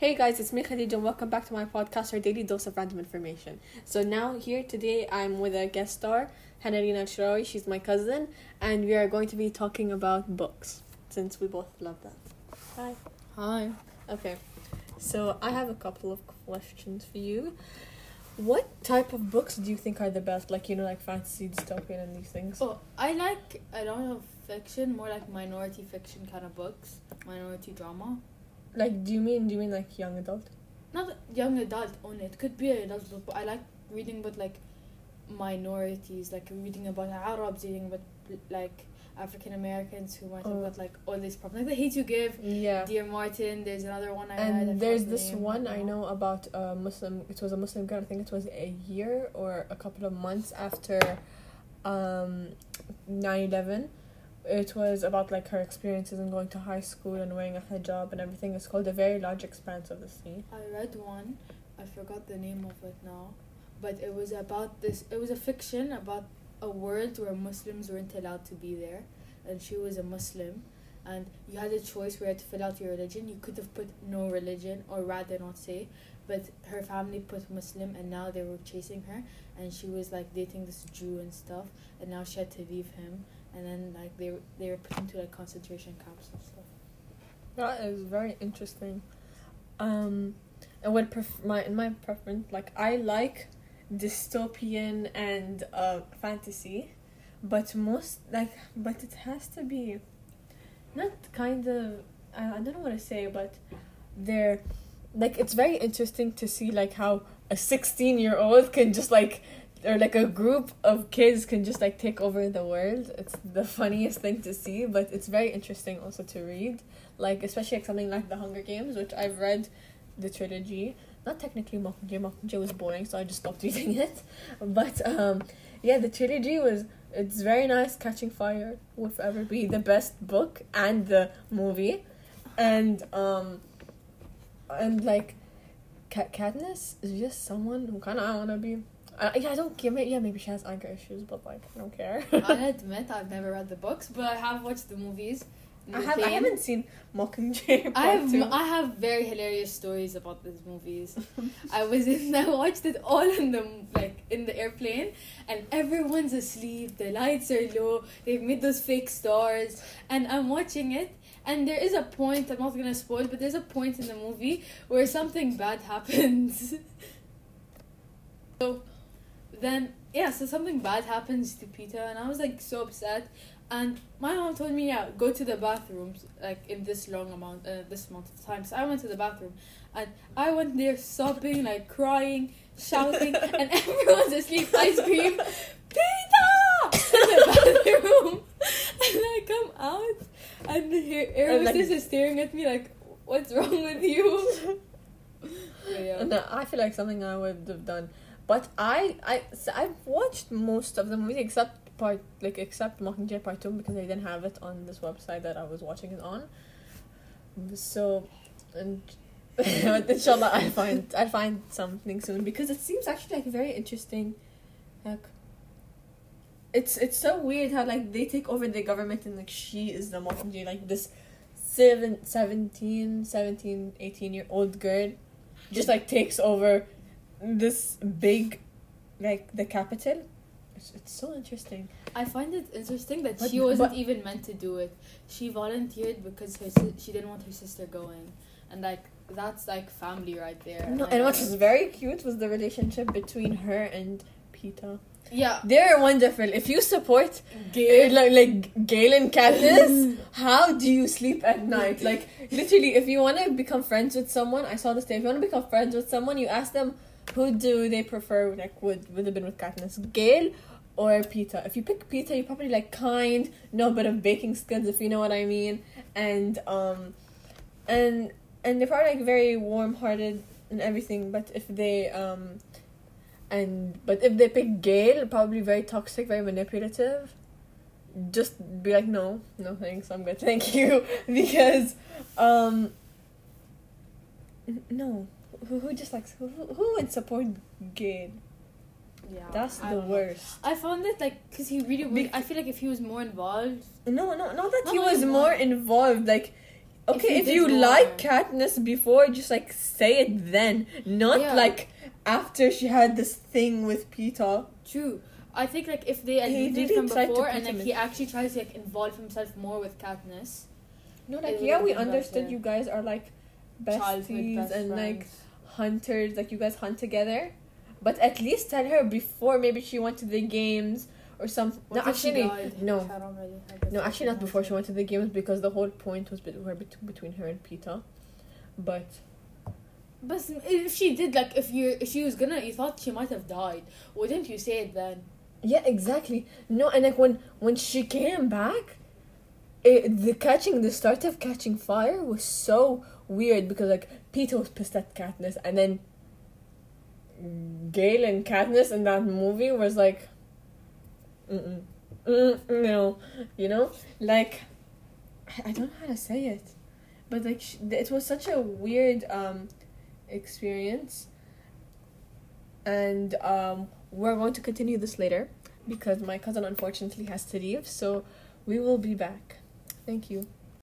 Hey guys, it's me Khadija and welcome back to my podcast, our daily dose of random information. So now here today I'm with a guest star, Hanarina Shrawi. She's my cousin, and we are going to be talking about books since we both love that. Hi. Hi. Okay. So I have a couple of questions for you. What type of books do you think are the best? Like you know, like fantasy, dystopian, and these things. Oh, I like I don't know fiction, more like minority fiction kind of books, minority drama. Like, do you mean do you mean like young adult? Not young adult only. It could be an adult book, but I like reading about like minorities, like reading about Arabs, reading about like African Americans who might have Oh. got like all these problems. Like the hate you give, Yeah. Dear Martin. There's another one I And there's this one I know about a Muslim. It was a Muslim girl. I think it was a year or a couple of months after um, 9-11. It was about like her experiences in going to high school and wearing a hijab and everything. It's called A Very Large Expanse of the Sea. I read one. I forgot the name of it now, but it was about this. It was a fiction about a world where Muslims weren't allowed to be there, and she was a Muslim, and you had a choice where to fill out your religion. You could have put no religion, or rather not say, but her family put Muslim, and now they were chasing her, and she was like dating this Jew and stuff, and now she had to leave him, and then like they they were put into like concentration camps and stuff. That is very interesting. Um, and what pref- my in my preference, like I like dystopian and uh fantasy, but most like but it has to be not kind of I, I don't know what to say, but they're like it's very interesting to see like how a sixteen year old can just like or like a group of kids can just like take over the world. It's the funniest thing to see, but it's very interesting also to read like especially like something like the Hunger Games, which I've read the trilogy. Not technically Mockingjay. Mockingjay was boring, so I just stopped reading it. But um, yeah, the trilogy was it's very nice. Catching Fire will forever be the best book and the movie, and um, and like, Kat- Katniss is just someone who kind of I want to be. I, yeah, I don't give it. Yeah, maybe she has anger issues, but like I don't care. I admit I've never read the books, but I have watched the movies. I have, I haven't seen Mockingjay. I have two. I have very hilarious stories about these movies. I was in I watched it all in the like in the airplane and everyone's asleep, the lights are low, they've made those fake stars and I'm watching it and there is a point, I'm not gonna spoil, but there's a point in the movie where something bad happens. so then yeah, so something bad happens to Peeta and I was like so upset. And my mom told me yeah go to the bathrooms like in this long amount uh, this amount of time. So i went to the bathroom and i went there sobbing like crying shouting and everyone's asleep i scream peeta! In the bathroom. And i come out and the air And, like- is staring at me like what's wrong with you? Yeah. No, I feel like something I would have done, but I I I've watched most of the movies except part like except Mockingjay Part Two because I didn't have it on this website that I was watching it on. So, and inshallah I'll find I'll find something soon because it seems actually like very interesting, like. It's it's so weird how like they take over the government and like she is the Mockingjay like this seven, 17, 17, 18 year old girl just like takes over this big like the capital it's, it's so interesting I find it interesting that But- she wasn't but- even meant to do it. She volunteered because her si- she didn't want her sister going, and like that's like family right there. no, I and what was very cute was the relationship between her and Peeta. yeah, They're wonderful. If you support Gale. like, like Gale and Katniss, how do you sleep at night? Like literally, if you want to become friends with someone, I saw this day. If you want to become friends with someone, you ask them who do they prefer. Like would would have been with Katniss, Gale or Peeta. If you pick Peeta, you're probably like kind, know a bit of baking skills, if you know what I mean, and um, and and they're probably like very warm hearted and everything. But if they um, and but if they pick Gale, probably very toxic, very manipulative. Just be like, no, no thanks, I'm good, thank you, because um, no, who who just likes who who would support Gale? Yeah, That's the worst. I found it like because he really. Bec- I feel like if he was more involved, No, no, not that he was more involved. Like, Okay, he if, you like Katniss before, just like say it then, not Yeah. like after she had this thing with Peeta. True. I think like if they had He did really from before and like he actually tries to like involve himself more with Katniss. No, like yeah, we understood you guys are like Childhood besties best and like hunters, like you guys hunt together. But at least tell her before maybe she went to the games or something. No, actually, no, really have the no, actually not before she went to the games because the whole point was bet- were between her and Peeta. But But if she did, like, if you if she was gonna, you thought she might have died. Wouldn't you say it then? yeah, exactly. No, and like when when she came back, it, the catching the start of catching fire was so weird because like Peeta was pissed at Katniss and then Gale and Katniss in that movie was like, Mm-mm. Mm, no, you know, like I- don't know how to say it, but like sh- it was such a weird um experience, and um we're going to continue this later because my cousin unfortunately has to leave, so we will be back. Thank you.